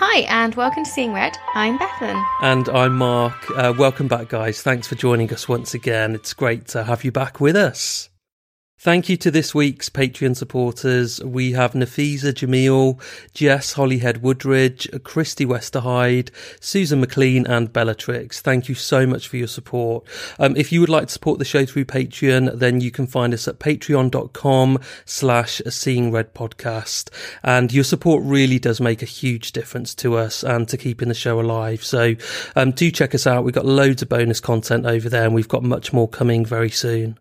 Hi, and welcome to Seeing Red. I'm Bethan. And I'm Mark. Uh, welcome back, guys. Thanks for joining us once again. It's great to have you back with us. Thank you to this week's Patreon supporters. We have Nafisa Jamil, Jess Hollyhead Woodridge, Christy Westerhyde, Susan McLean, and Bellatrix. Thank you so much for your support. Um, if you would like to support the show through Patreon, then you can find us at patreon.com slash seeing red podcast. And your support really does make a huge difference to us and to keeping the show alive. So um, do check us out. We've got loads of bonus content over there and we've got much more coming very soon.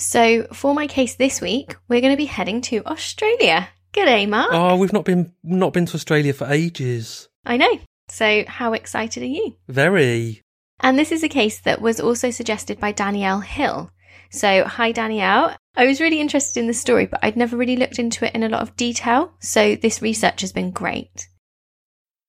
So, for my case this week, we're going to be heading to Australia. G'day, Mark. Oh, we've not been not been to Australia for ages. I know. So, how excited are you? Very. And this is a case that was also suggested by Danielle Hill. So, hi, Danielle. I was really interested in the story, but I'd never really looked into it in a lot of detail. So, this research has been great.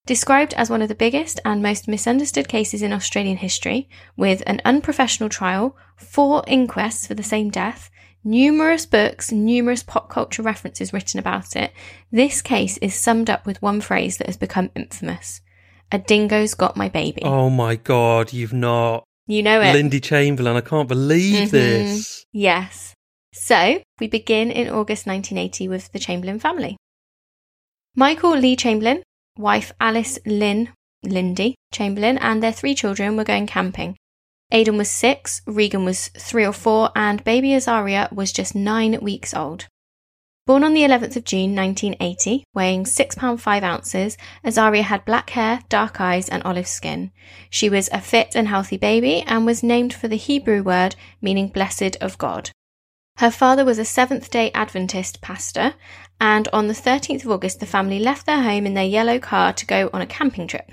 Described as one of the biggest and most misunderstood cases in Australian history, with an unprofessional trial, four inquests for the same death, numerous books, numerous pop culture references written about it, this case is summed up with one phrase that has become infamous. A dingo's got my baby. Oh my god, you've not. You know it. Lindy Chamberlain, I can't believe Mhm. this. Yes. So, we begin in August 1980 with the Chamberlain family. Michael Lee Chamberlain, wife Alice Lynn, Lindy Chamberlain, and their three children were going camping. Aidan was six, Regan was three or four, and baby Azaria was just nine weeks old. Born on the 11th of June 1980, weighing £6 5 ounces, Azaria had black hair, dark eyes, and olive skin. She was a fit and healthy baby and was named for the Hebrew word meaning blessed of God. Her father was a Seventh day Adventist pastor, and on the 13th of August, the family left their home in their yellow car to go on a camping trip.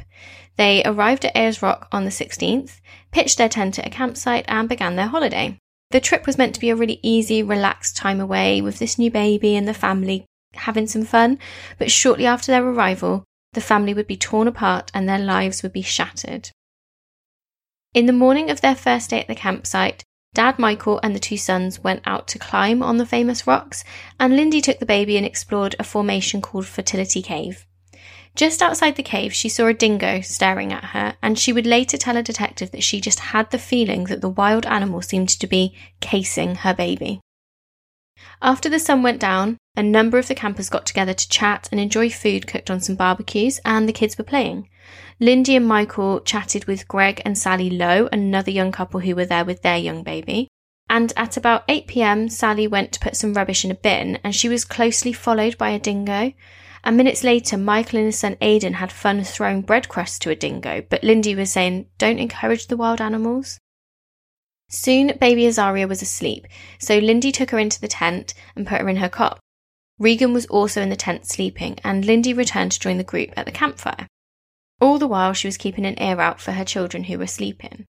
They arrived at Ayers Rock on the 16th, pitched their tent at a campsite, and began their holiday. The trip was meant to be a really easy, relaxed time away with this new baby and the family having some fun, but shortly after their arrival, the family would be torn apart and their lives would be shattered. In the morning of their first day at the campsite, Dad Michael and the two sons went out to climb on the famous rocks, and Lindy took the baby and explored a formation called Fertility Cave. Just outside the cave, she saw a dingo staring at her, and she would later tell a detective that she just had the feeling that the wild animal seemed to be casing her baby. After the sun went down, a number of the campers got together to chat and enjoy food cooked on some barbecues, and the kids were playing. Lindy and Michael chatted with Greg and Sally Lowe, another young couple who were there with their young baby. And at about 8 pm, Sally went to put some rubbish in a bin, and she was closely followed by a dingo. And minutes later, Michael and his son Aidan had fun throwing bread crusts to a dingo, but Lindy was saying, Don't encourage the wild animals. Soon, baby Azaria was asleep, so Lindy took her into the tent and put her in her cot. Regan was also in the tent sleeping, and Lindy returned to join the group at the campfire. All the while, she was keeping an ear out for her children who were sleeping.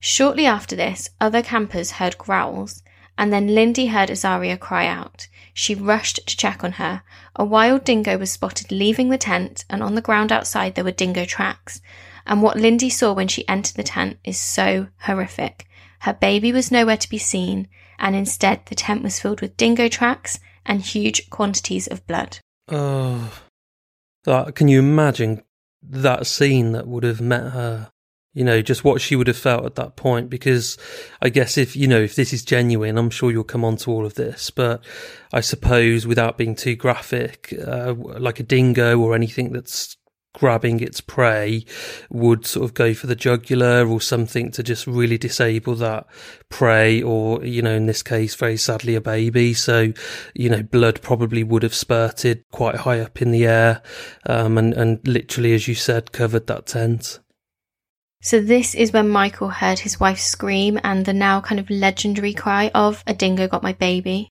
Shortly after this, other campers heard growls, and then Lindy heard Azaria cry out. She rushed to check on her. A wild dingo was spotted leaving the tent, and on the ground outside there were dingo tracks. And what Lindy saw when she entered the tent is so horrific. Her baby was nowhere to be seen, and instead the tent was filled with dingo tracks and huge quantities of blood. Oh, that, can you imagine that scene that would have met her? You know, just what she would have felt at that point. Because I guess if, you know, if this is genuine, I'm sure you'll come on to all of this. But I suppose without being too graphic, uh, like a dingo or anything that's grabbing its prey would sort of go for the jugular or something to just really disable that prey or you know in this case very sadly a baby so you know blood probably would have spurted quite high up in the air um, and and literally as you said covered that tent So this is when Michael heard his wife scream and the now kind of legendary cry of a dingo got my baby.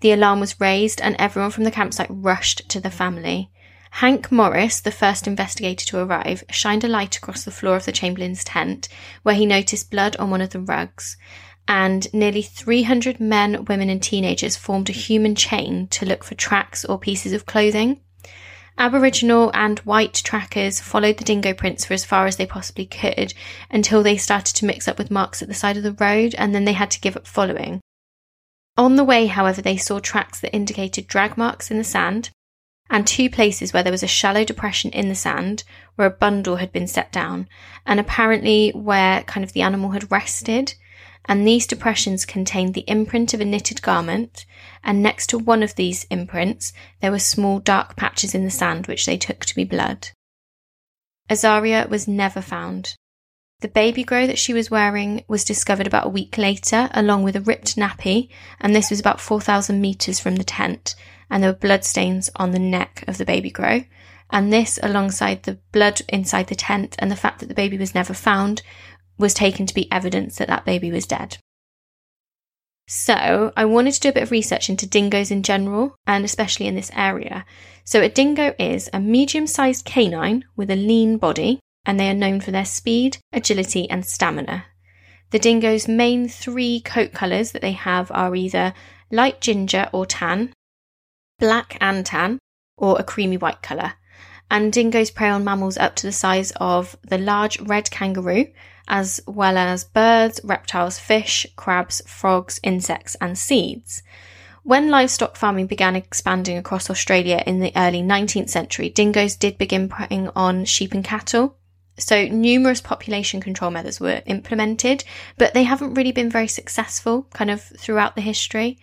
The alarm was raised and everyone from the campsite rushed to the family. Frank Morris, the first investigator to arrive, shined a light across the floor of the Chamberlain's tent, where he noticed blood on one of the rugs. And nearly 300 men, women, and teenagers formed a human chain to look for tracks or pieces of clothing. Aboriginal and white trackers followed the dingo prints for as far as they possibly could until they started to mix up with marks at the side of the road, and then they had to give up following. On the way, however, they saw tracks that indicated drag marks in the sand, and two places where there was a shallow depression in the sand where a bundle had been set down, and apparently where kind of the animal had rested. And these depressions contained the imprint of a knitted garment, and next to one of these imprints, there were small dark patches in the sand which they took to be blood. Azaria was never found. The baby grow that she was wearing was discovered about a week later, along with a ripped nappy, and this was about 4,000 metres from the tent, and there were bloodstains on the neck of the baby grow. And this, alongside the blood inside the tent and the fact that the baby was never found, was taken to be evidence that that baby was dead. So, I wanted to do a bit of research into dingoes in general, and especially in this area. So, a dingo is a medium sized canine with a lean body and they are known for their speed, agility, and stamina. The dingo's main three coat colours that they have are either light ginger or tan, black and tan, or a creamy white colour. And dingoes prey on mammals up to the size of the large red kangaroo, as well as birds, reptiles, fish, crabs, frogs, insects, and seeds. When livestock farming began expanding across Australia in the early 19th century, dingoes did begin preying on sheep and cattle, so numerous population control methods were implemented, but they haven't really been very successful kind of throughout the history.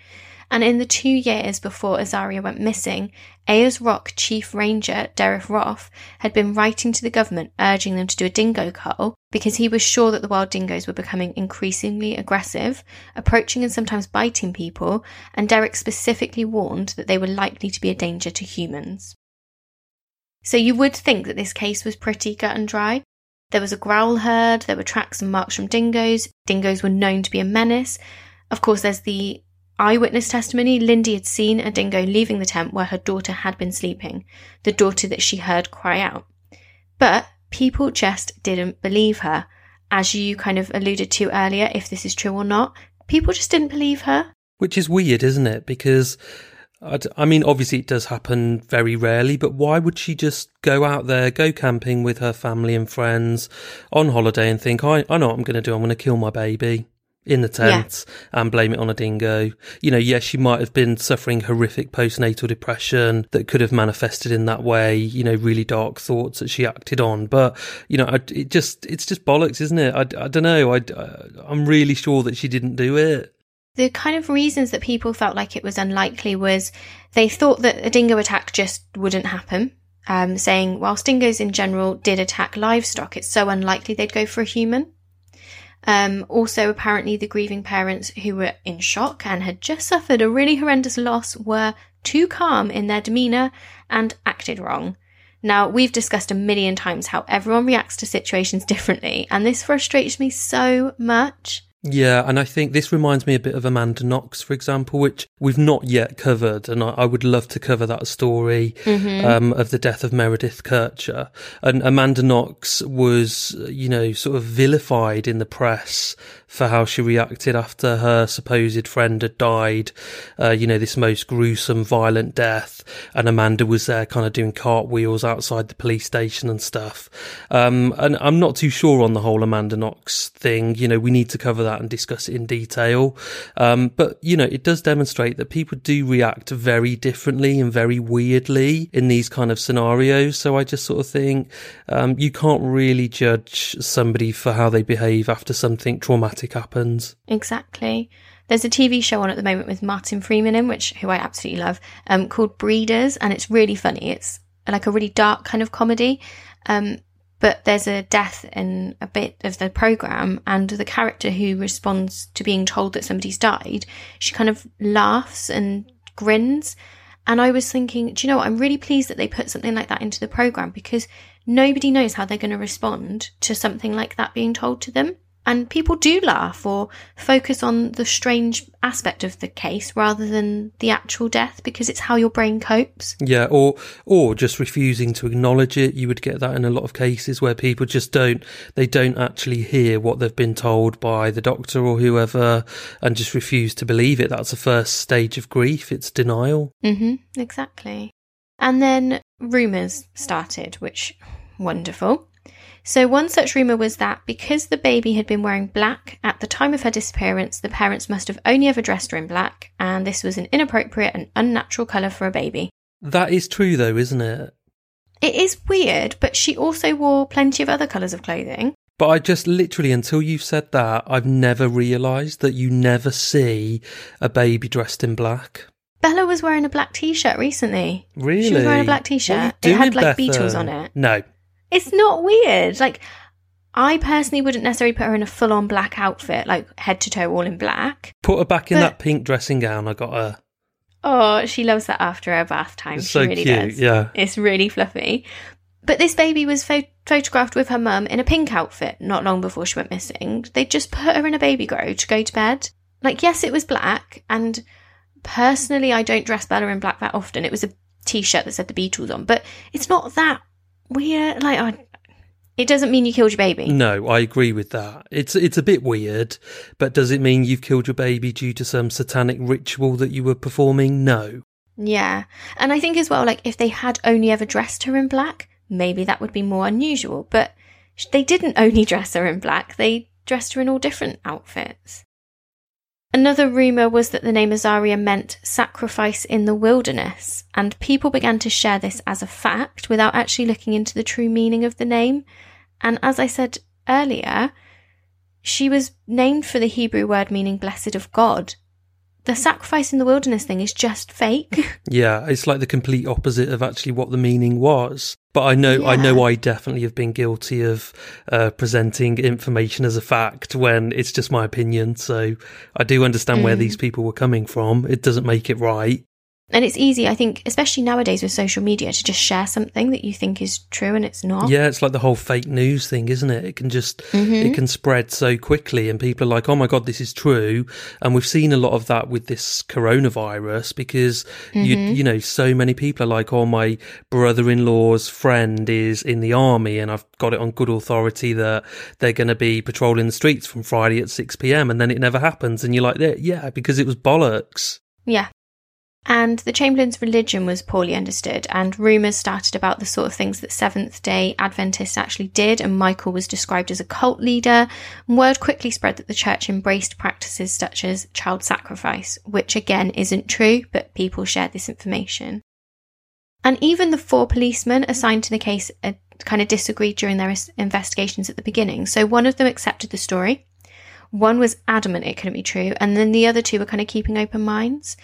And in the two years before Azaria went missing, Ayers Rock Chief Ranger Derek Roff had been writing to the government urging them to do a dingo cull because he was sure that the wild dingoes were becoming increasingly aggressive, approaching and sometimes biting people, and Derek specifically warned that they were likely to be a danger to humans. So you would think that this case was pretty gut and dry. There was a growl heard, there were tracks and marks from dingoes. Dingoes were known to be a menace. Of course, there's the eyewitness testimony. Lindy had seen a dingo leaving the tent where her daughter had been sleeping, the daughter that she heard cry out. But people just didn't believe her. As you kind of alluded to earlier, if this is true or not, people just didn't believe her. Which is weird, isn't it? Because I mean, obviously it does happen very rarely, but why would she just go out there, go camping with her family and friends on holiday and think, I, I know what I'm going to do. I'm going to kill my baby in the tent yeah. and blame it on a dingo. You know, yes, she might have been suffering horrific postnatal depression that could have manifested in that way, you know, really dark thoughts that she acted on. But, you know, it just, it's just bollocks, isn't it? I, I don't know. I, I'm really sure that she didn't do it. The kind of reasons that people felt like it was unlikely was they thought that a dingo attack just wouldn't happen. Um, saying, whilst dingoes in general did attack livestock, it's so unlikely they'd go for a human. Um, also, apparently, the grieving parents who were in shock and had just suffered a really horrendous loss were too calm in their demeanour and acted wrong. Now, we've discussed a million times how everyone reacts to situations differently, and this frustrates me so much. Yeah, and I think this reminds me a bit of Amanda Knox, for example, which we've not yet covered, and I, I would love to cover that story mm-hmm. um, of the death of Meredith Kercher. And Amanda Knox was, you know, sort of vilified in the press for how she reacted after her supposed friend had died. Uh, you know, this most gruesome, violent death. And Amanda was there kind of doing cartwheels outside the police station and stuff. Um, and I'm not too sure on the whole Amanda Knox thing. You know, we need to cover that and discuss it in detail. Um, but, you know, it does demonstrate that people do react very differently and very weirdly in these kind of scenarios. So I just sort of think, um, you can't really judge somebody for how they behave after something traumatic happens. Exactly. There's a TV show on at the moment with Martin Freeman in, which who I absolutely love, um, called Breeders, and it's really funny. It's like a really dark kind of comedy. Um, but there's a death in a bit of the program, and the character who responds to being told that somebody's died, she kind of laughs and grins. And I was thinking, do you know what? I'm really pleased that they put something like that into the program because nobody knows how they're going to respond to something like that being told to them. And people do laugh or focus on the strange aspect of the case rather than the actual death because it's how your brain copes. Yeah, or or just refusing to acknowledge it. You would get that in a lot of cases where people just don't they don't actually hear what they've been told by the doctor or whoever and just refuse to believe it. That's the first stage of grief. It's denial. Mm-hmm, Exactly. And then rumors started, which wonderful. So, one such rumour was that because the baby had been wearing black at the time of her disappearance, the parents must have only ever dressed her in black, and this was an inappropriate and unnatural colour for a baby. That is true, though, isn't it? It is weird, but she also wore plenty of other colours of clothing. But I just literally, until you've said that, I've never realised that you never see a baby dressed in black. Bella was wearing a black t-shirt recently. Really? She was wearing a black you t-shirt. It had like Bethan? Beatles on it. No. It's not weird. Like, I personally wouldn't necessarily put her in a full-on black outfit, like head to toe all in black. Put her back in But- that pink dressing gown I got her. Oh, she loves that after her bath time. It's she so really cute, does. yeah. It's really fluffy. But this baby was pho- photographed with her mum in a pink outfit not long before she went missing. They just put her in a baby grow to go to bed. Like, yes, it was black, and personally, I don't dress Bella in black that often. It was a t-shirt that said the Beatles on, but it's not that weird. Like, I, it doesn't mean you killed your baby. No, I agree with that. It's it's a bit weird, but does it mean you've killed your baby due to some satanic ritual that you were performing? No. Yeah. And I think as well, like, if they had only ever dressed her in black, maybe that would be more unusual. But they didn't only dress her in black, they dressed her in all different outfits. Another rumour was that the name Azaria meant sacrifice in the wilderness, and people began to share this as a fact without actually looking into the true meaning of the name. And as I said earlier, she was named for the Hebrew word meaning blessed of God. The sacrifice in the wilderness thing is just fake. Yeah, it's like the complete opposite of actually what the meaning was. But I know, I know, I definitely have been guilty of uh, presenting information as a fact when it's just my opinion. So I do understand where Mm. these people were coming from. It doesn't make it right. And it's easy, I think, especially nowadays with social media, to just share something that you think is true and it's not. Yeah, it's like the whole fake news thing, isn't it? It can just Mhm. it can spread so quickly, and people are like, "Oh my god, this is true." And we've seen a lot of that with this coronavirus because you Mhm. you know so many people are like, "Oh, my brother-in-law's friend is in the army, and I've got it on good authority that they're going to be patrolling the streets from Friday at six p.m." And then it never happens, and you're like, "Yeah, "Yeah, because it was bollocks." Yeah. And the Chamberlain's religion was poorly understood, and rumours started about the sort of things that Seventh day Adventists actually did, and Michael was described as a cult leader. Word quickly spread that the church embraced practices such as child sacrifice, which again isn't true, but people shared this information. And even the four policemen assigned to the case uh, kind of disagreed during their investigations at the beginning. So one of them accepted the story, one was adamant it couldn't be true, and then the other two were kind of keeping open minds.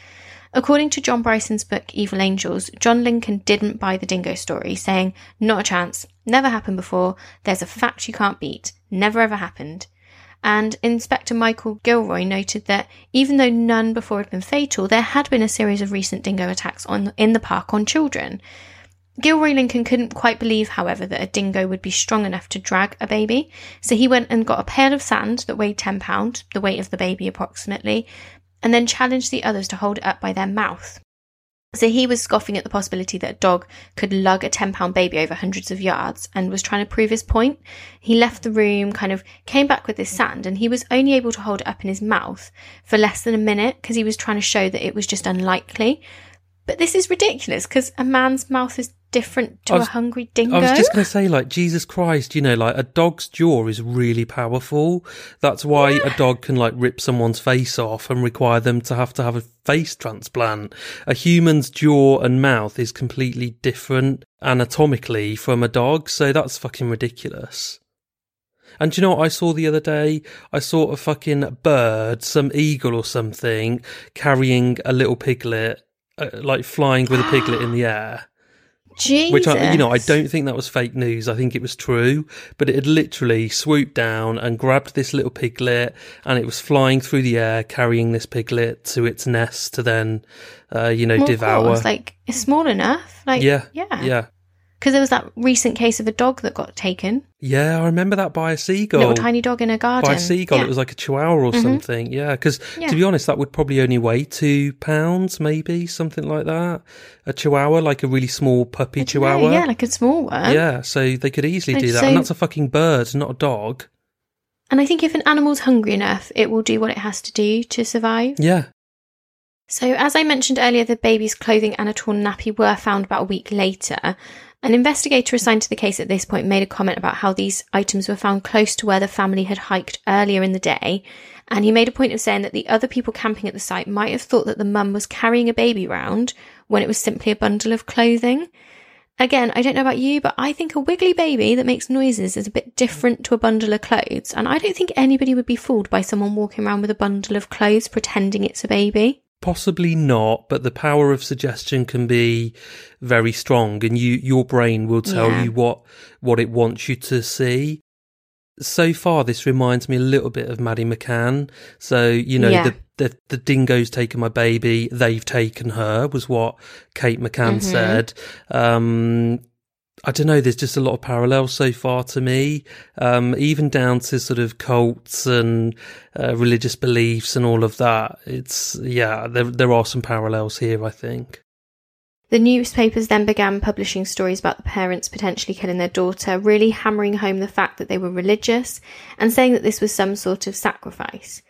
According to John Bryson's book Evil Angels, John Lincoln didn't buy the dingo story, saying, Not a chance, never happened before, there's a fact you can't beat, never ever happened. And Inspector Michael Gilroy noted that even though none before had been fatal, there had been a series of recent dingo attacks on in the park on children. Gilroy Lincoln couldn't quite believe, however, that a dingo would be strong enough to drag a baby, so he went and got a pail of sand that weighed £10, the weight of the baby approximately, and then challenged the others to hold it up by their mouth. So he was scoffing at the possibility that a dog could lug a 10 pound baby over hundreds of yards and was trying to prove his point. He left the room, kind of came back with his sand, and he was only able to hold it up in his mouth for less than a minute because he was trying to show that it was just unlikely. But this is ridiculous because a man's mouth is different to was- a hungry dingo. I was just going to say, like, Jesus Christ, you know, like a dog's jaw is really powerful. That's why a dog can, like, rip someone's face off and require them to have to have a face transplant. A human's jaw and mouth is completely different anatomically from a dog, so that's fucking ridiculous. And do you know what I saw the other day? I saw a fucking bird, some eagle or something, carrying a little piglet, uh, like flying with a piglet in the air. Jesus. Which I, you know, I don't think that was fake news. I think it was true. But it had literally swooped down and grabbed this little piglet, and it was flying through the air, carrying this piglet to its nest to then, uh, you know, Well, devour. course, like it's small enough. Like yeah, yeah, yeah, Because there was that recent case of a dog that got taken, yeah. I remember that by a seagull. little tiny dog in a garden. by a seagull. Yeah. It was like a chihuahua or Mhm. something. Yeah, because Yeah. to be honest, that would probably only weigh two pounds, maybe something like that. A chihuahua, like a really small puppy chihuahua. yeah, like a small one. yeah, so they could easily do that, so- and that's a fucking bird, not a dog. And I think if an animal's hungry enough, it will do what it has to do to survive. Yeah, So, as I mentioned earlier, the baby's clothing and a torn nappy were found about a week later. An investigator assigned to the case at this point made a comment about how these items were found close to where the family had hiked earlier in the day. And he made a point of saying that the other people camping at the site might have thought that the mum was carrying a baby round when it was simply a bundle of clothing. Again, I don't know about you, but I think a wiggly baby that makes noises is a bit different to a bundle of clothes. And I don't think anybody would be fooled by someone walking around with a bundle of clothes pretending it's a baby. Possibly not, but the power of suggestion can be very strong and you, your brain will tell Yeah. you what, what it wants you to see. So far, this reminds me a little bit of Maddie McCann. So, you know, Yeah. the, the, the dingo's taken my baby, they've taken her, was what Kate McCann Mhm. said. Um, I don't know, there's just a lot of parallels so far to me, um, even down to sort of cults and uh, religious beliefs and all of that. It's, yeah, there, there are some parallels here, I think. The newspapers then began publishing stories about the parents potentially killing their daughter, really hammering home the fact that they were religious and saying that this was some sort of sacrifice.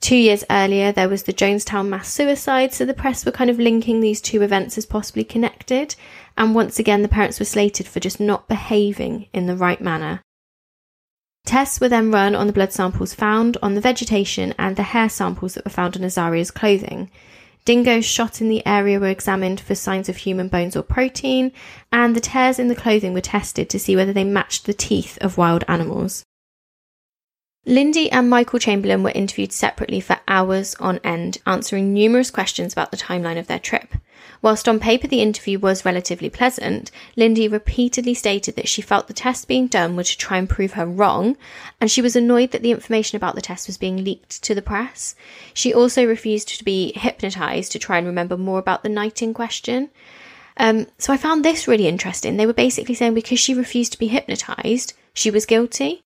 Two years earlier, there was the Jonestown mass suicide, so the press were kind of linking these two events as possibly connected, and once again, the parents were slated for just not behaving in the right manner. Tests were then run on the blood samples found, on the vegetation, and the hair samples that were found on Azaria's clothing. Dingoes shot in the area were examined for signs of human bones or protein, and the tears in the clothing were tested to see whether they matched the teeth of wild animals. Lindy and Michael Chamberlain were interviewed separately for hours on end, answering numerous questions about the timeline of their trip. Whilst on paper the interview was relatively pleasant, Lindy repeatedly stated that she felt the tests being done were to try and prove her wrong, and she was annoyed that the information about the test was being leaked to the press. She also refused to be hypnotised to try and remember more about the night in question. Um, so I found this really interesting. They were basically saying because she refused to be hypnotised, she was guilty.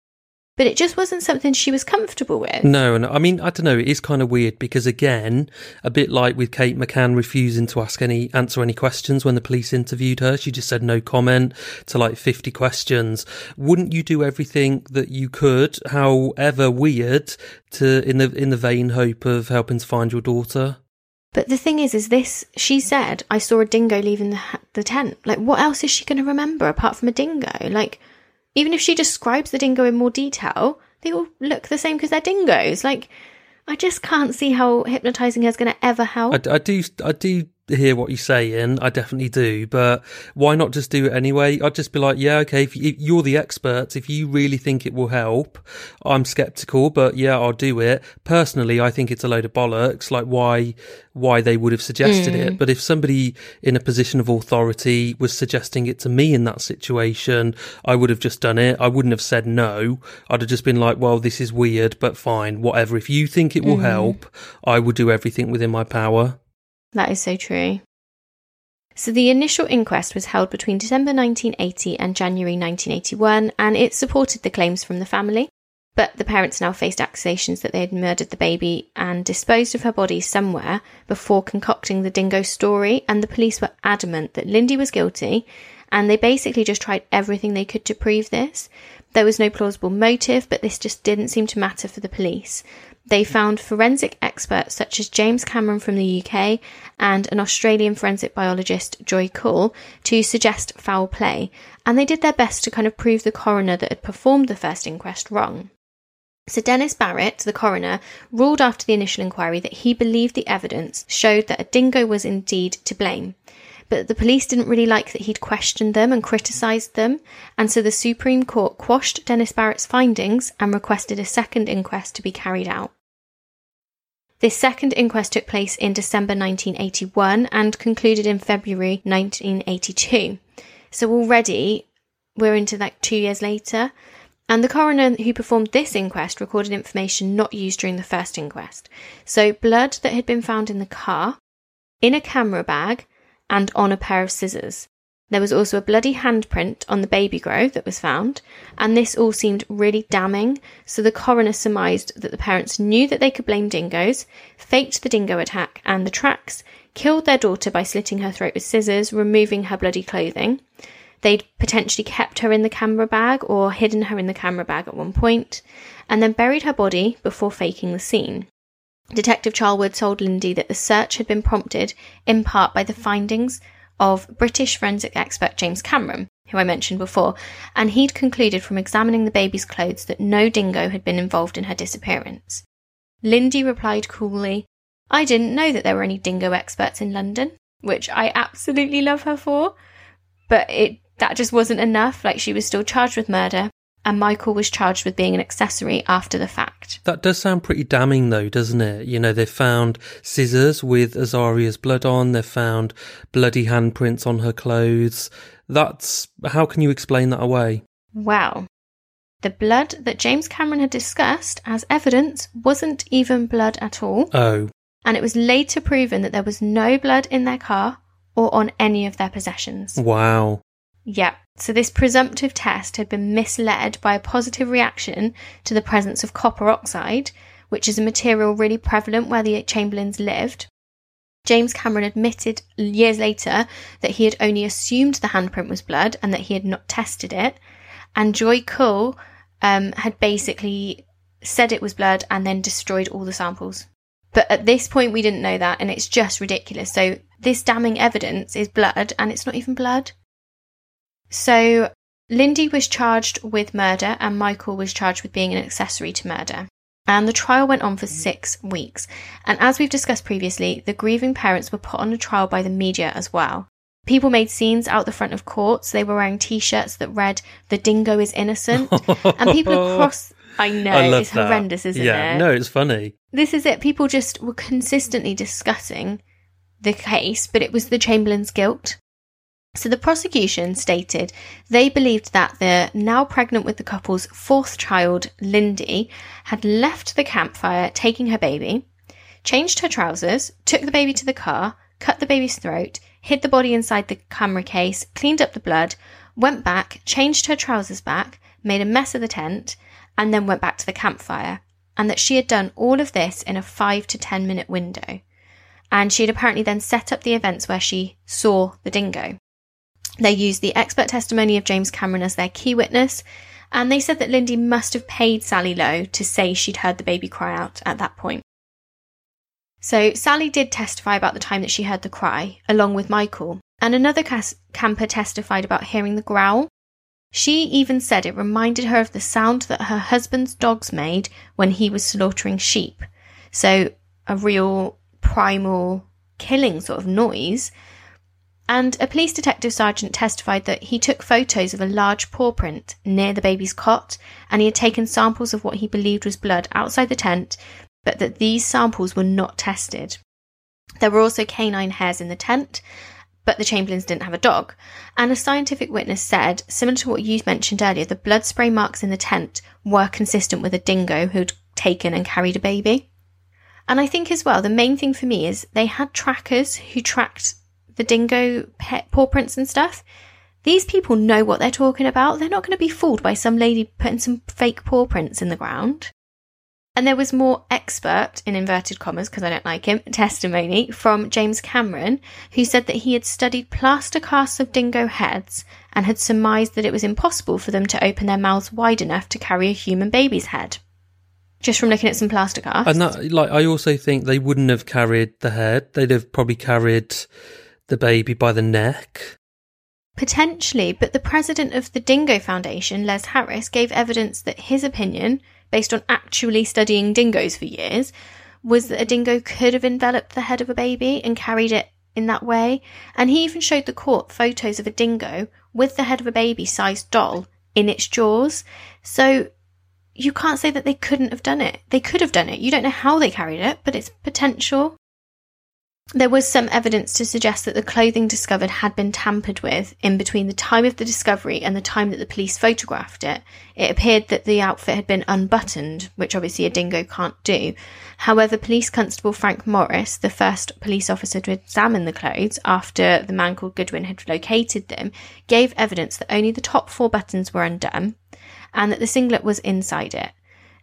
But it just wasn't something she was comfortable with. No, and I mean, I don't know. It is kind of weird because, again, a bit like with Kate McCann refusing to ask any answer any questions when the police interviewed her, she just said no comment to like fifty questions. Wouldn't you do everything that you could, however weird, to in the in the vain hope of helping to find your daughter? But the thing is, is this, she said, I saw a dingo leaving the, the tent. Like, what else is she going to remember apart from a dingo? Like, even if she describes the dingo in more detail, they all look the same because they're dingoes. Like, I just can't see how hypnotizing her is going to ever help. I, I do, I do hear what you're saying. I definitely do. But why not just do it anyway? I'd just be like, yeah, okay. If, you, if you're the experts, if you really think it will help, I'm skeptical, but yeah, I'll do it. Personally, I think it's a load of bollocks. Like why, why they would have suggested it. Mm. But if somebody in a position of authority was suggesting it to me in that situation, I would have just done it. I wouldn't have said no. I'd have just been like, well, this is weird, but fine, whatever. If you think it will mm. help, I will do everything within my power. That is so true. So, the initial inquest was held between December 1980 and January 1981, and it supported the claims from the family. But the parents now faced accusations that they had murdered the baby and disposed of her body somewhere before concocting the dingo story, and the police were adamant that Lindy was guilty, and they basically just tried everything they could to prove this. There was no plausible motive, but this just didn't seem to matter for the police. They found forensic experts such as James Cameron from the UK and an Australian forensic biologist, Joy Kuhl, to suggest foul play, and they did their best to kind of prove the coroner that had performed the first inquest wrong. So Denis Barritt, the coroner, ruled after the initial inquiry that he believed the evidence showed that a dingo was indeed to blame. But the police didn't really like that he'd questioned them and criticised them, and so the Supreme Court quashed Denis Barritt's findings and requested a second inquest to be carried out. This second inquest took place in December 1981 and concluded in February 1982. So already we're into like two years later. And the coroner who performed this inquest recorded information not used during the first inquest. So, blood that had been found in the car, in a camera bag, and on a pair of scissors. There was also a bloody handprint on the baby grow that was found, and this all seemed really damning. So, the coroner surmised that the parents knew that they could blame dingoes, faked the dingo attack and the tracks, killed their daughter by slitting her throat with scissors, removing her bloody clothing. They'd potentially kept her in the camera bag or hidden her in the camera bag at one point, and then buried her body before faking the scene. Detective Charlwood told Lindy that the search had been prompted in part by the findings of British forensic expert James Cameron, who I mentioned before, and he'd concluded from examining the baby's clothes that no dingo had been involved in her disappearance. Lindy replied coolly, I didn't know that there were any dingo experts in London. which I absolutely love her for. But it that just wasn't enough. Like she was still charged with murder, and Michael was charged with being an accessory after the fact. That does sound pretty damning, though, doesn't it? You know, they found scissors with Azaria's blood on, they found bloody handprints on her clothes. That's how can you explain that away? Well, the blood that James Cameron had discussed as evidence wasn't even blood at all. Oh. And it was later proven that there was no blood in their car or on any of their possessions. Wow. Yeah. So this presumptive test had been misled by a positive reaction to the presence of copper oxide, which is a material really prevalent where the Chamberlains lived. James Cameron admitted years later that he had only assumed the handprint was blood and that he had not tested it. And Joy Kuhl um, had basically said it was blood and then destroyed all the samples. But at this point, we didn't know that, and it's just ridiculous. So, this damning evidence is blood, and it's not even blood. So, Lindy was charged with murder, and Michael was charged with being an accessory to murder. And the trial went on for mm. six weeks. And as we've discussed previously, the grieving parents were put on a trial by the media as well. People made scenes out the front of courts. They were wearing T-shirts that read "The dingo is innocent," and people across. I know I it's that. horrendous, isn't yeah, it? no, it's funny. This is it. People just were consistently discussing the case, but it was the Chamberlain's guilt. So the prosecution stated they believed that the now pregnant with the couple's fourth child, Lindy, had left the campfire taking her baby, changed her trousers, took the baby to the car, cut the baby's throat, hid the body inside the camera case, cleaned up the blood, went back, changed her trousers back, made a mess of the tent, and then went back to the campfire. And that she had done all of this in a five to ten minute window. And she had apparently then set up the events where she saw the dingo. They used the expert testimony of James Cameron as their key witness, and they said that Lindy must have paid Sally Lowe to say she'd heard the baby cry out at that point. So Sally did testify about the time that she heard the cry, along with Michael, and another cas- camper testified about hearing the growl. She even said it reminded her of the sound that her husband's dogs made when he was slaughtering sheep. So a real primal killing sort of noise. And a police detective sergeant testified that he took photos of a large paw print near the baby's cot and he had taken samples of what he believed was blood outside the tent, but that these samples were not tested. There were also canine hairs in the tent, but the Chamberlains didn't have a dog. And a scientific witness said, similar to what you mentioned earlier, the blood spray marks in the tent were consistent with a dingo who'd taken and carried a baby. And I think as well, the main thing for me is they had trackers who tracked the dingo pet paw prints and stuff. These people know what they're talking about. They're not going to be fooled by some lady putting some fake paw prints in the ground. And there was more expert, in inverted commas, because I don't like him, testimony from James Cameron, who said that he had studied plaster casts of dingo heads and had surmised that it was impossible for them to open their mouths wide enough to carry a human baby's head. Just from looking at some plaster casts. And that, like, I also think they wouldn't have carried the head. They'd have probably carried the baby by the neck. Potentially, but the president of the Dingo Foundation, Les Harris, gave evidence that his opinion, based on actually studying dingoes for years, was that a dingo could have enveloped the head of a baby and carried it in that way. And he even showed the court photos of a dingo with the head of a baby sized doll in its jaws. So you can't say that they couldn't have done it. They could have done it. You don't know how they carried it, but it's potential. There was some evidence to suggest that the clothing discovered had been tampered with in between the time of the discovery and the time that the police photographed it. It appeared that the outfit had been unbuttoned, which obviously a dingo can't do. However, Police Constable Frank Morris, the first police officer to examine the clothes after the man called Goodwin had located them, gave evidence that only the top four buttons were undone and that the singlet was inside it.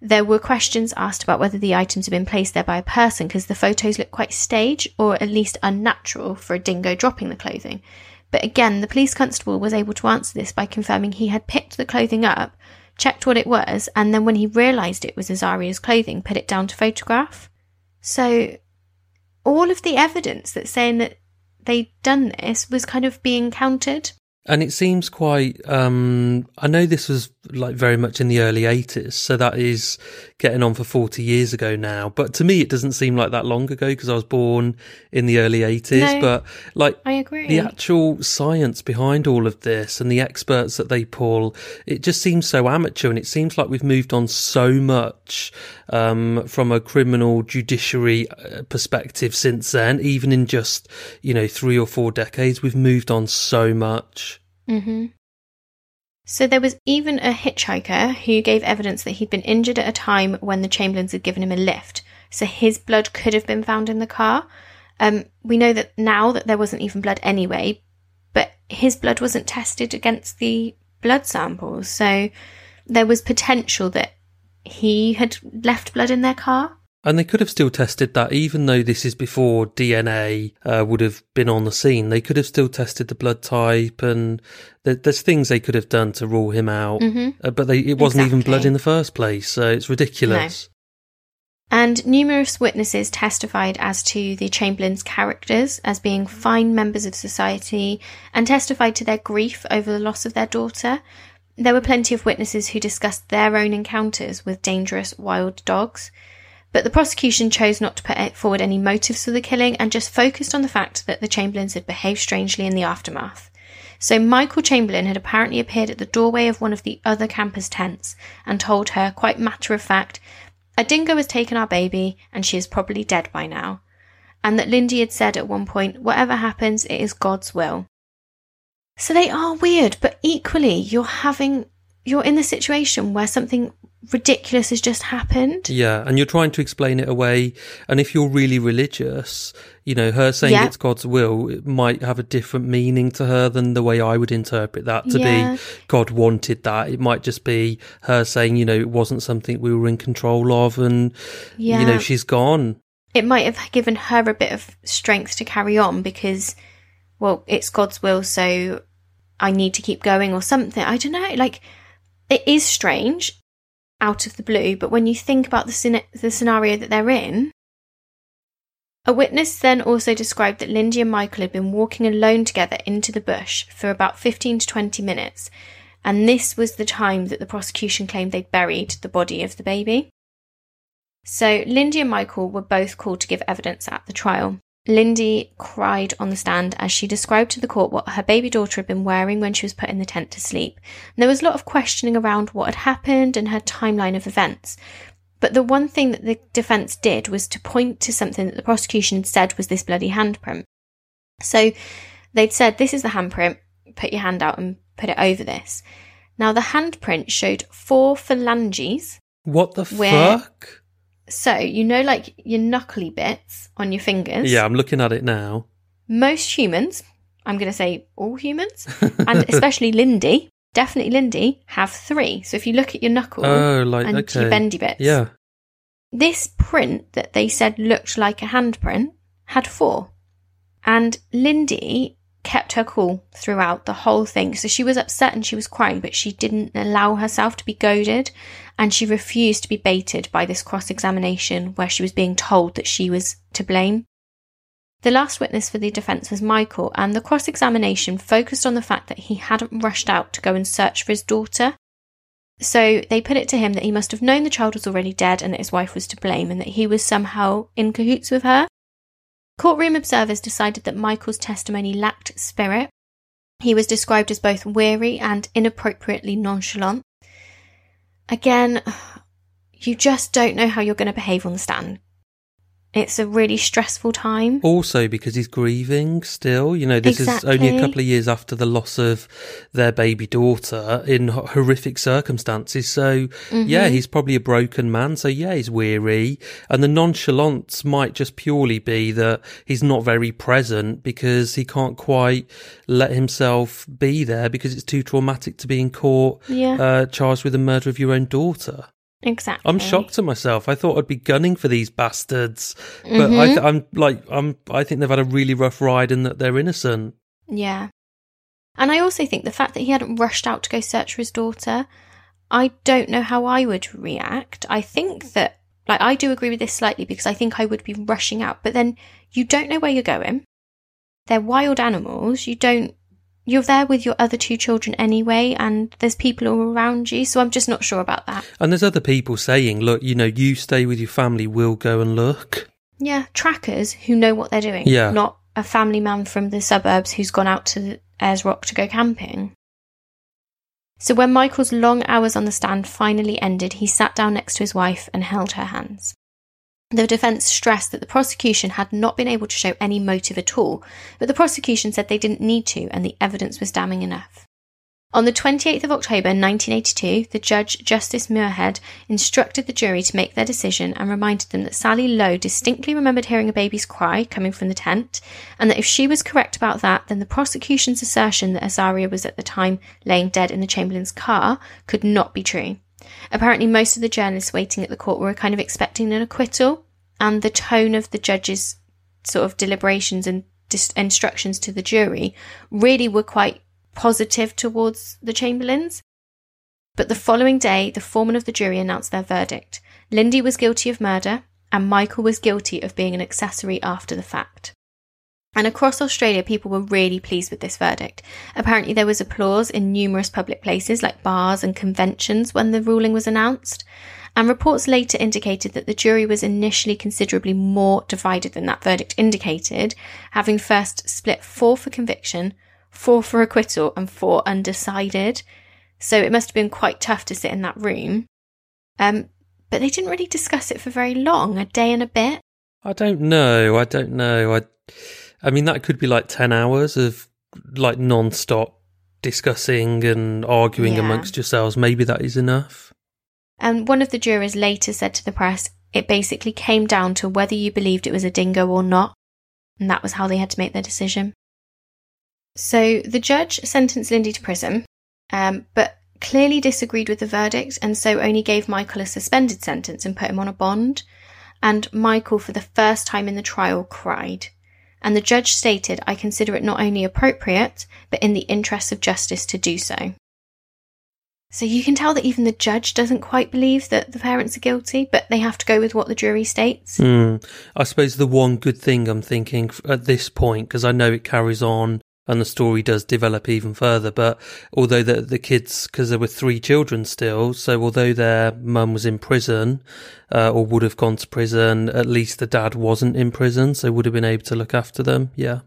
There were questions asked about whether the items had been placed there by a person because the photos look quite staged or at least unnatural for a dingo dropping the clothing. But again, the police constable was able to answer this by confirming he had picked the clothing up, checked what it was, and then when he realised it was Azaria's clothing, put it down to photograph. So, all of the evidence that's saying that they'd done this was kind of being countered. And it seems quite um i know this was like very much in the early 80s so that is getting on for 40 years ago now. But to me it doesn't seem like that long ago because i was born in the early 80s No, but like I agree. the actual science behind all of this and the experts that they pull it just seems so amateur. And it seems like we've moved on so much um, from a criminal judiciary uh, perspective since then. Even in just you know three or four decades we've moved on so much hmm So there was even a hitchhiker who gave evidence that he'd been injured at a time when the Chamberlains had given him a lift. So his blood could have been found in the car. Um, we know that now that there wasn't even blood anyway, but his blood wasn't tested against the blood samples. So there was potential that he had left blood in their car. And they could have still tested that, even though this is before DNA uh, would have been on the scene. They could have still tested the blood type, and th- there's things they could have done to rule him out. Mhm. Uh, but they, it wasn't even blood in the first place, so it's ridiculous. And numerous witnesses testified as to the Chamberlains' characters as being fine members of society and testified to their grief over the loss of their daughter. There were plenty of witnesses who discussed their own encounters with dangerous wild dogs. But the prosecution chose not to put forward any motives for the killing and just focused on the fact that the Chamberlains had behaved strangely in the aftermath. So Michael Chamberlain had apparently appeared at the doorway of one of the other campers' tents and told her, quite matter of fact, a dingo has taken our baby and she is probably dead by now. And that Lindy had said at one point, whatever happens, it is God's will. So they are weird, but equally, you're having, you're in the situation where something ridiculous has just happened. Yeah, and you're trying to explain it away. And if you're really religious, you know, her saying Yeah. it's God's will, it might have a different meaning to her than the way I would interpret that to Yeah. be God wanted that. It might just be her saying, you know, it wasn't something we were in control of and, Yeah. you know, she's gone. it might have given her a bit of strength to carry on because, well, it's God's will, so I need to keep going or something. I don't know. Like, it is strange out of the blue, but when you think about the, the scenario that they're in, a witness then also described that Lindy and Michael had been walking alone together into the bush for about 15 to 20 minutes, and this was the time that the prosecution claimed they'd buried the body of the baby. So, Lindy and Michael were both called to give evidence at the trial. Lindy cried on the stand as she described to the court what her baby daughter had been wearing when she was put in the tent to sleep. And there was a lot of questioning around what had happened and her timeline of events. But the one thing that the defence did was to point to something that the prosecution had said was this bloody handprint. So they'd said, This is the handprint, put your hand out and put it over this. Now, the handprint showed four phalanges What the Where- fuck? So, you know, like your knuckly bits on your fingers. Yeah, I'm looking at it now. Most humans, I'm going to say all humans, and especially Lindy, definitely Lindy, have three. So if you look at your knuckle Oh, like, and okay. your bendy bits, Yeah. this print that they said looked like a handprint had four. And Lindy kept her cool throughout the whole thing. So she was upset and she was crying, but she didn't allow herself to be goaded and she refused to be baited by this cross examination where she was being told that she was to blame. The last witness for the defence was Michael, and the cross examination focused on the fact that he hadn't rushed out to go and search for his daughter. So they put it to him that he must have known the child was already dead and that his wife was to blame and that he was somehow in cahoots with her. Courtroom observers decided that Michael's testimony lacked spirit. He was described as both weary and inappropriately nonchalant. Again, you just don't know how you're going to behave on the stand. It's a really stressful time. Also, because he's grieving still, you know, this is only a couple of years after the loss of their baby daughter in horrific circumstances. So, yeah, Mhm. he's probably a broken man. So, yeah, he's weary. And the nonchalance might just purely be that he's not very present because he can't quite let himself be there because it's too traumatic to be in court, Yeah, uh, charged with the murder of your own daughter. Exactly. I'm shocked at myself. I thought I'd be gunning for these bastards, but Mhm. I th- I'm like I'm. I think they've had a really rough ride and that they're innocent. Yeah. And I also think the fact that he hadn't rushed out to go search for his daughter, I don't know how I would react. I think that, like, I do agree with this slightly because I think I would be rushing out, but then you don't know where you're going. They're wild animals. You don't you're there with your other two children anyway, and there's people all around you. So I'm just not sure about that. And there's other people saying, look, you know, you stay with your family, we'll go and look. Yeah, trackers who know what they're doing. Yeah. Not a family man from the suburbs who's gone out to Ayers Rock to go camping. So when Michael's long hours on the stand finally ended, he sat down next to his wife and held her hands. The defence stressed that the prosecution had not been able to show any motive at all, but the prosecution said they didn't need to and the evidence was damning enough. On the 28th of October 1982, the judge, Justice Muirhead, instructed the jury to make their decision and reminded them that Sally Lowe distinctly remembered hearing a baby's cry coming from the tent, and that if she was correct about that, then the prosecution's assertion that Azaria was at the time laying dead in the Chamberlain's car could not be true. Apparently, most of the journalists waiting at the court were kind of expecting an acquittal, and the tone of the judge's sort of deliberations and dis- instructions to the jury really were quite positive towards the Chamberlains. But the following day, the foreman of the jury announced their verdict. Lindy was guilty of murder, and Michael was guilty of being an accessory after the fact. And across Australia, people were really pleased with this verdict. Apparently, there was applause in numerous public places like bars and conventions when the ruling was announced. And reports later indicated that the jury was initially considerably more divided than that verdict indicated, having first split four for conviction, four for acquittal, and four undecided. So it must have been quite tough to sit in that room. Um, but they didn't really discuss it for very long, a day and a bit. I don't know. I don't know. I, I mean, that could be like 10 hours of like non stop discussing and arguing Yeah. amongst yourselves. Maybe that is enough. And one of the jurors later said to the press, it basically came down to whether you believed it was a dingo or not. And that was how they had to make their decision. So the judge sentenced Lindy to prison, um, but clearly disagreed with the verdict and so only gave Michael a suspended sentence and put him on a bond. And Michael, for the first time in the trial, cried. And the judge stated, I consider it not only appropriate, but in the interests of justice to do so. So you can tell that even the judge doesn't quite believe that the parents are guilty, but they have to go with what the jury states. Hmm. I suppose the one good thing I'm thinking at this point, because I know it carries on and the story does develop even further, but although the, the kids, because there were three children still, so although their mum was in prison, uh, or would have gone to prison, at least the dad wasn't in prison, so would have been able to look after them. Yeah.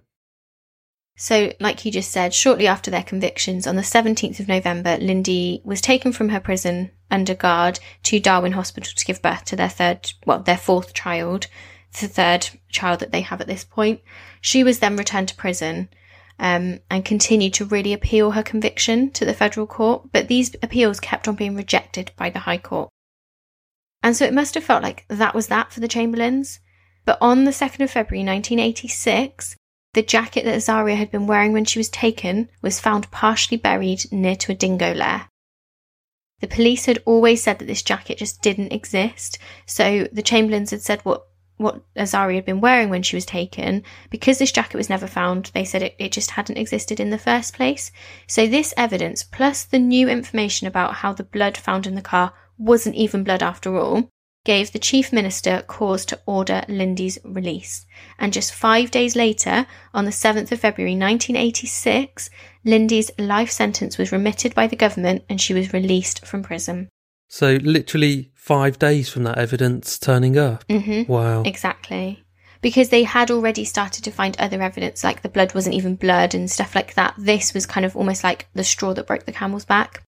So, like you just said, shortly after their convictions, on the 17th of November, Lindy was taken from her prison under guard to Darwin Hospital to give birth to their third, well, their fourth child, the third child that they have at this point. She was then returned to prison. Um, and continued to really appeal her conviction to the federal court, but these appeals kept on being rejected by the High Court. And so it must have felt like that was that for the Chamberlains. But on the 2nd of February 1986, the jacket that Azaria had been wearing when she was taken was found partially buried near to a dingo lair. The police had always said that this jacket just didn't exist, so the Chamberlains had said what what Azaria had been wearing when she was taken. Because this jacket was never found, they said it, it just hadn't existed in the first place. So this evidence, plus the new information about how the blood found in the car wasn't even blood after all, gave the Chief Minister cause to order Lindy's release. And just five days later, on the 7th of February 1986, Lindy's life sentence was remitted by the government and she was released from prison. So literally five days from that evidence turning up. Mm-hmm. Wow. Exactly. Because they had already started to find other evidence, like the blood wasn't even blood and stuff like that. This was kind of almost like the straw that broke the camel's back.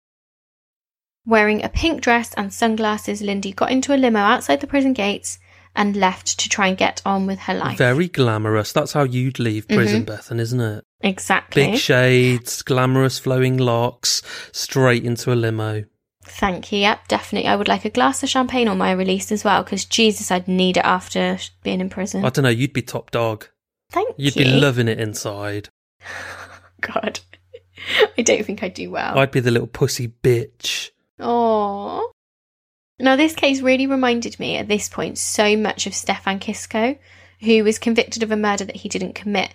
Wearing a pink dress and sunglasses, Lindy got into a limo outside the prison gates and left to try and get on with her life. Very glamorous. That's how you'd leave prison, Bethan, isn't it? exactly. Big shades, glamorous flowing locks, straight into a limo. Thank you. Yep, definitely. I would like a glass of champagne on my release as well, because Jesus, I'd need it after being in prison. I don't know, you'd be top dog. Thank You'd you. be loving it inside. God, I don't think I'd do well. I'd be the little pussy bitch. Oh. Now, this case really reminded me at this point so much of Stefan Kisko, who was convicted of a murder that he didn't commit.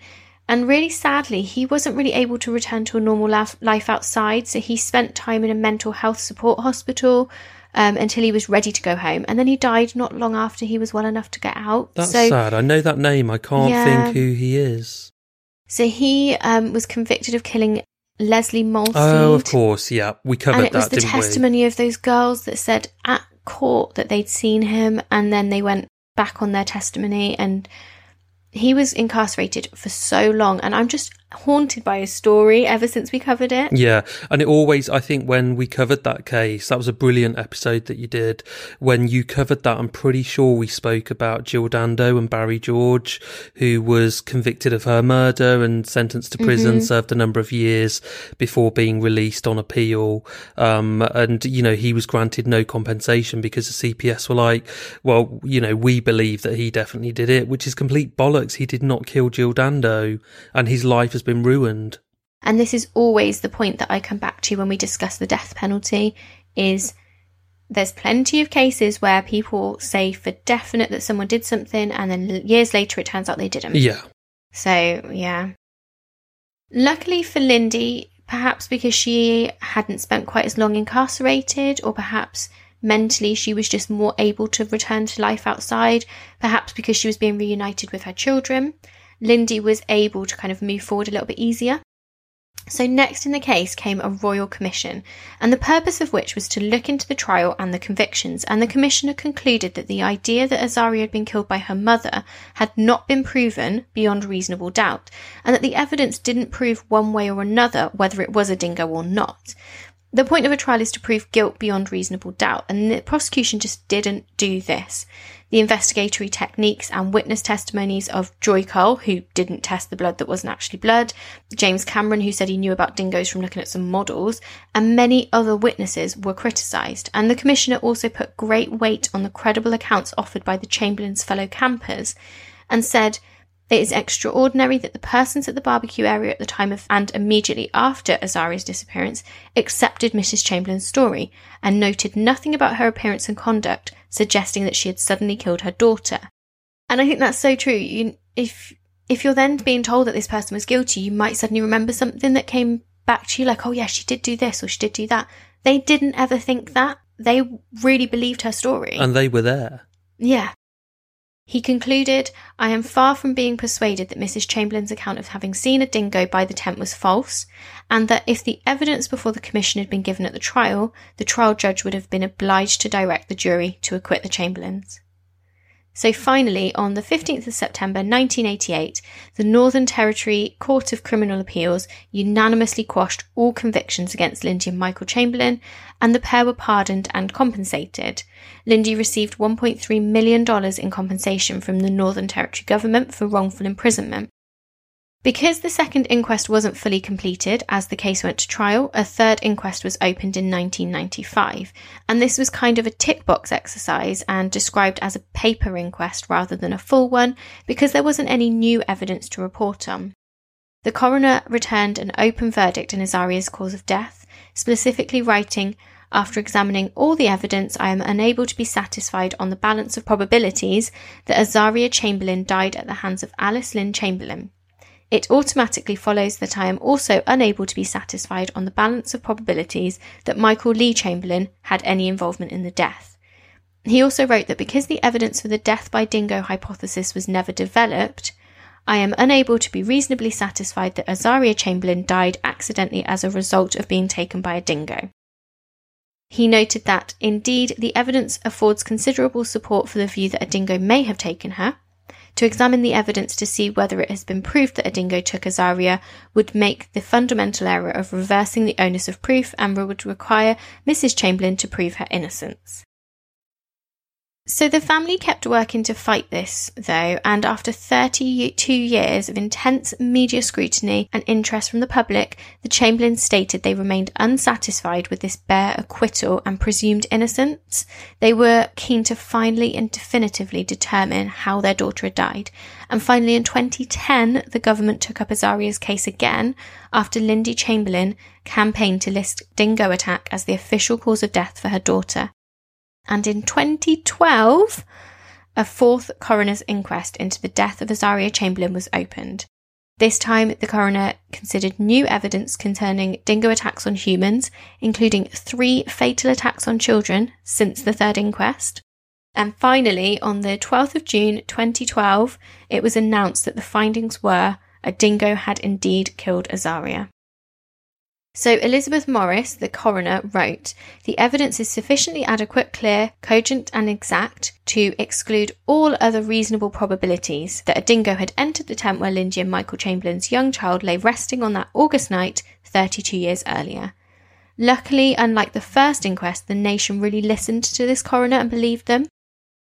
And really sadly, he wasn't really able to return to a normal life outside, so he spent time in a mental health support hospital um, until he was ready to go home. And then he died not long after he was well enough to get out. That's so, sad. I know that name. I can't Yeah. think who he is. So he um, was convicted of killing Leslie Molseed. Oh, of course, yeah, we covered and it that, was the testimony of those girls that said at court that they'd seen him and then they went back on their testimony and he was incarcerated for so long and i'm just haunted by a story ever since we covered it Yeah, and it always, I think, when we covered that case, that was a brilliant episode that you did. When you covered that, I'm pretty sure we spoke about Jill Dando and Barry George, who was convicted of her murder and sentenced to prison, served a number of years before being released on appeal. Um, and, you know, he was granted no compensation because the CPS were like, well, you know, we believe that he definitely did it, which is complete bollocks. He did not kill Jill Dando, and his life has been ruined. and this is always the point that i come back to when we discuss the death penalty is there's plenty of cases where people say for definite that someone did something and then years later it turns out they didn't Yeah. So, yeah. Luckily for Lindy, perhaps because she hadn't spent quite as long incarcerated, or perhaps mentally she was just more able to return to life outside, perhaps because she was being reunited with her children, Lindy was able to kind of move forward a little bit easier. So, next in the case came a royal commission, and the purpose of which was to look into the trial and the convictions. And the commissioner concluded that the idea that Azaria had been killed by her mother had not been proven beyond reasonable doubt, and that the evidence didn't prove one way or another whether it was a dingo or not. The point of a trial is to prove guilt beyond reasonable doubt, and the prosecution just didn't do this. The investigatory techniques and witness testimonies of Joy Kuhl, who didn't test the blood that wasn't actually blood, James Cameron, who said he knew about dingoes from looking at some models, and many other witnesses were criticised. And the Commissioner also put great weight on the credible accounts offered by the Chamberlain's fellow campers and said, it is extraordinary that the persons at the barbecue area at the time of and immediately after Azaria's disappearance accepted Mrs. Chamberlain's story and noted nothing about her appearance and conduct suggesting that she had suddenly killed her daughter. And I think that's so true. You, if if you're then being told that this person was guilty, you might suddenly remember something that came back to you, like, oh yeah, she did do this or she did do that. They didn't ever think that. They really believed her story. And they were there. Yeah. He concluded, I am far from being persuaded that Mrs. Chamberlain's account of having seen a dingo by the tent was false, and that if the evidence before the commission had been given at the trial, the trial judge would have been obliged to direct the jury to acquit the Chamberlains. So finally, on the 15th of September 1988, the Northern Territory Court of Criminal Appeals unanimously quashed all convictions against Lindy and Michael Chamberlain, and the pair were pardoned and compensated. Lindy received $1.3 million in compensation from the Northern Territory government for wrongful imprisonment. Because the second inquest wasn't fully completed as the case went to trial, a third inquest was opened in 1995. And this was kind of a tick box exercise and described as a paper inquest rather than a full one because there wasn't any new evidence to report on. The coroner returned an open verdict in Azaria's cause of death, specifically writing, after examining all the evidence, I am unable to be satisfied on the balance of probabilities that Azaria Chamberlain died at the hands of Alice Lynne Chamberlain. It automatically follows that I am also unable to be satisfied on the balance of probabilities that Michael Leigh Chamberlain had any involvement in the death. He also wrote that because the evidence for the death by dingo hypothesis was never developed, I am unable to be reasonably satisfied that Azaria Chamberlain died accidentally as a result of being taken by a dingo. He noted that, indeed, the evidence affords considerable support for the view that a dingo may have taken her. To examine the evidence to see whether it has been proved that a dingo took Azaria would make the fundamental error of reversing the onus of proof and would require Mrs. Chamberlain to prove her innocence. So the family kept working to fight this, though, and after 32 years of intense media scrutiny and interest from the public, the Chamberlains stated they remained unsatisfied with this bare acquittal and presumed innocence. They were keen to finally and definitively determine how their daughter had died. And finally, in 2010, the government took up Azaria's case again after Lindy Chamberlain campaigned to list dingo attack as the official cause of death for her daughter and in 2012, a fourth coroner's inquest into the death of Azaria Chamberlain was opened. This time, the coroner considered new evidence concerning dingo attacks on humans, including three fatal attacks on children since the third inquest. And finally, on the 12th of June 2012, it was announced that the findings were a dingo had indeed killed Azaria. So, Elizabeth Morris, the coroner, wrote The evidence is sufficiently adequate, clear, cogent, and exact to exclude all other reasonable probabilities that a dingo had entered the tent where Lindy and Michael Chamberlain's young child lay resting on that August night 32 years earlier. Luckily, unlike the first inquest, the nation really listened to this coroner and believed them.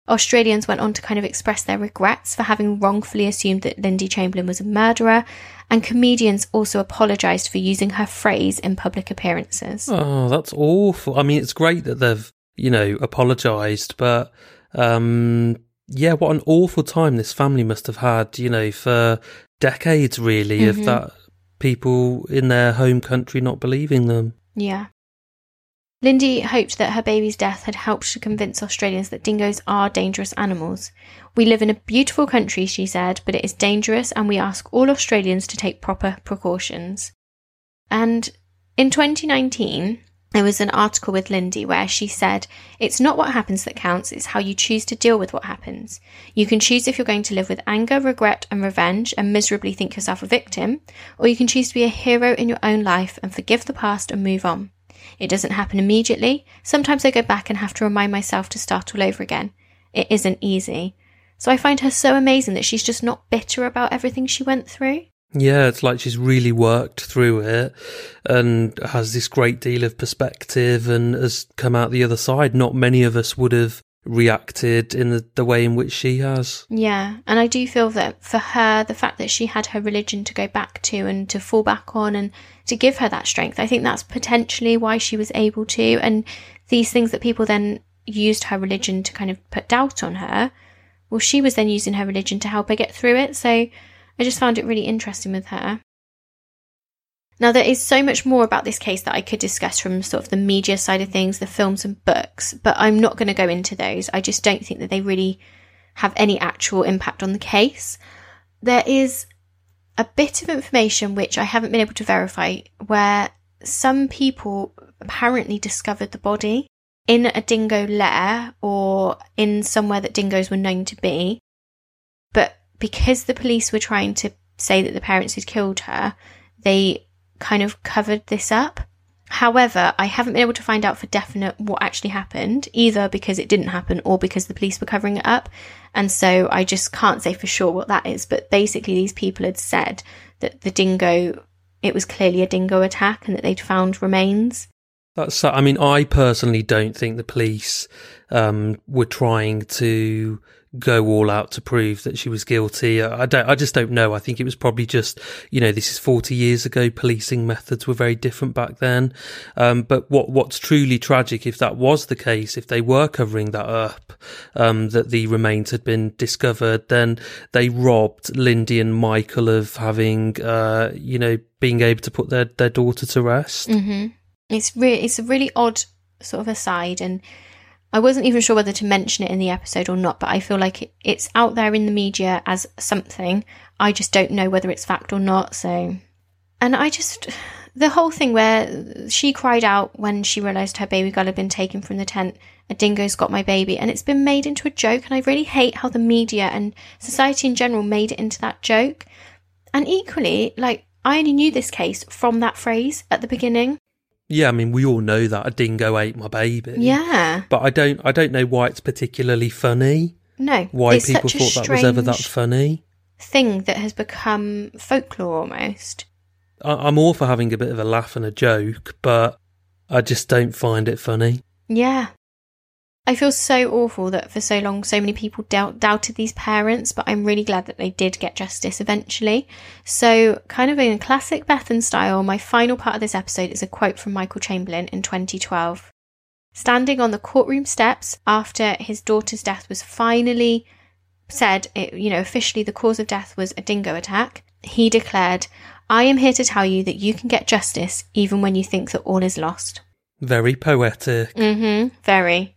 Australians went on to kind of express their regrets for having wrongfully assumed that Lindy Chamberlain was a murderer, and comedians also apologised for using her phrase in public appearances. Oh, that's awful. I mean, it's great that they've, you know, apologised, but um, yeah, what an awful time this family must have had, you know, for decades, really, mm-hmm. of that people in their home country not believing them. Yeah. Lindy hoped that her baby's death had helped to convince Australians that dingoes are dangerous animals. We live in a beautiful country, she said, but it is dangerous and we ask all Australians to take proper precautions. And in 2019, there was an article with Lindy where she said, It's not what happens that counts, it's how you choose to deal with what happens. You can choose if you're going to live with anger, regret, and revenge and miserably think yourself a victim, or you can choose to be a hero in your own life and forgive the past and move on. It doesn't happen immediately. Sometimes I go back and have to remind myself to start all over again. It isn't easy. So I find her so amazing that she's just not bitter about everything she went through. Yeah, it's like she's really worked through it and has this great deal of perspective and has come out the other side. Not many of us would have reacted in the, the way in which she has. Yeah, and I do feel that for her, the fact that she had her religion to go back to and to fall back on and to give her that strength, I think that's potentially why she was able to. And these things that people then used her religion to kind of put doubt on her, well, she was then using her religion to help her get through it. So I just found it really interesting with her. Now, there is so much more about this case that I could discuss from sort of the media side of things, the films and books, but I'm not going to go into those. I just don't think that they really have any actual impact on the case. There is a bit of information which I haven't been able to verify where some people apparently discovered the body in a dingo lair or in somewhere that dingoes were known to be. But because the police were trying to say that the parents had killed her, they kind of covered this up. However, I haven't been able to find out for definite what actually happened, either because it didn't happen or because the police were covering it up. And so I just can't say for sure what that is. But basically, these people had said that the dingo, it was clearly a dingo attack and that they'd found remains. That's, I mean, I personally don't think the police um, were trying to go all out to prove that she was guilty. I don't, I just don't know. I think it was probably just, you know, this is 40 years ago. Policing methods were very different back then. Um, but what, what's truly tragic, if that was the case, if they were covering that up, um, that the remains had been discovered, then they robbed Lindy and Michael of having, uh, you know, being able to put their, their daughter to rest. Mm-hmm. It's really, it's a really odd sort of aside and, I wasn't even sure whether to mention it in the episode or not, but I feel like it's out there in the media as something. I just don't know whether it's fact or not. So, and I just, the whole thing where she cried out when she realised her baby girl had been taken from the tent, a dingo's got my baby, and it's been made into a joke. And I really hate how the media and society in general made it into that joke. And equally, like, I only knew this case from that phrase at the beginning. Yeah, I mean, we all know that a dingo ate my baby. Yeah, but I don't, I don't know why it's particularly funny. No, why people thought that was ever that funny. Thing that has become folklore almost. I, I'm all for having a bit of a laugh and a joke, but I just don't find it funny. Yeah, I feel so awful that for so long so many people doubt, doubted these parents, but I'm really glad that they did get justice eventually. So, kind of in classic Bethan style, my final part of this episode is a quote from Michael Chamberlain in 2012. Standing on the courtroom steps after his daughter's death was finally said, it, you know, officially the cause of death was a dingo attack, he declared, I am here to tell you that you can get justice even when you think that all is lost. Very poetic. Mm hmm, very.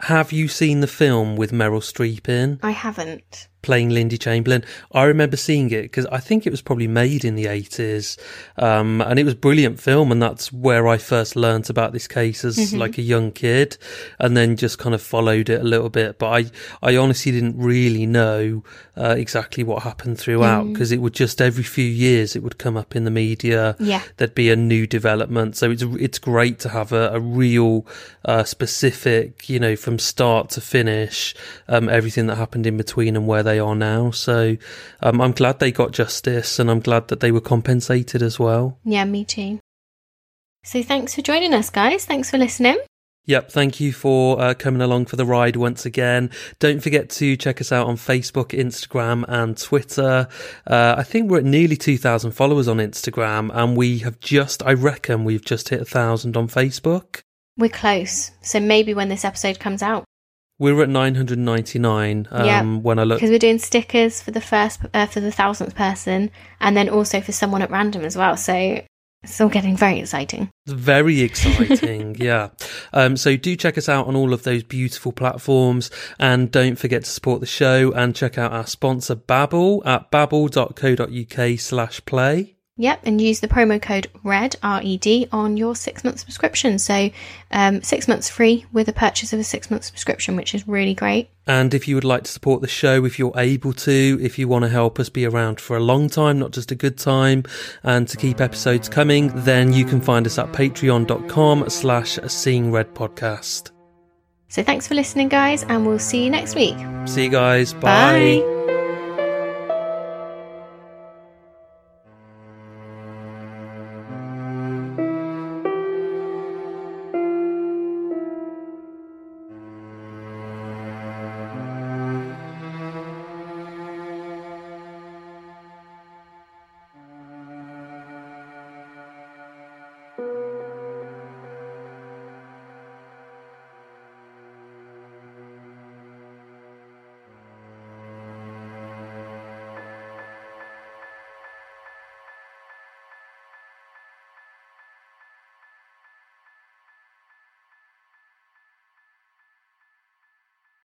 Have you seen the film with Meryl Streep in? I haven't. Playing Lindy Chamberlain. I remember seeing it because I think it was probably made in the 80s. Um, and it was brilliant film. And that's where I first learnt about this case as mm-hmm. like a young kid and then just kind of followed it a little bit. But I, I honestly didn't really know uh, exactly what happened throughout because mm. it would just every few years it would come up in the media. Yeah. There'd be a new development. So it's, it's great to have a, a real, uh, specific, you know, from start to finish, um, everything that happened in between and where they are now. So, um, I'm glad they got justice and I'm glad that they were compensated as well. Yeah, me too. So thanks for joining us, guys. Thanks for listening. Yep, thank you for uh, coming along for the ride once again. Don't forget to check us out on Facebook, Instagram, and Twitter. Uh, I think we're at nearly 2,000 followers on Instagram, and we have just, I reckon, we've just hit a thousand on Facebook. We're close. So maybe when this episode comes out. We're at 999 um, yeah, when I look. Because we're doing stickers for the first, uh, for the thousandth person, and then also for someone at random as well. So it's all getting very exciting. Very exciting, yeah. Um, so do check us out on all of those beautiful platforms and don't forget to support the show and check out our sponsor Babbel at babbel.co.uk slash play. Yep, and use the promo code RED, R-E-D, on your six-month subscription. So um, six months free with a purchase of a six-month subscription, which is really great. And if you would like to support the show, if you're able to, if you want to help us be around for a long time, not just a good time, and to keep episodes coming, then you can find us at patreon.com slash seeing red podcast. So thanks for listening, guys, and we'll see you next week. See you guys. Bye. Bye.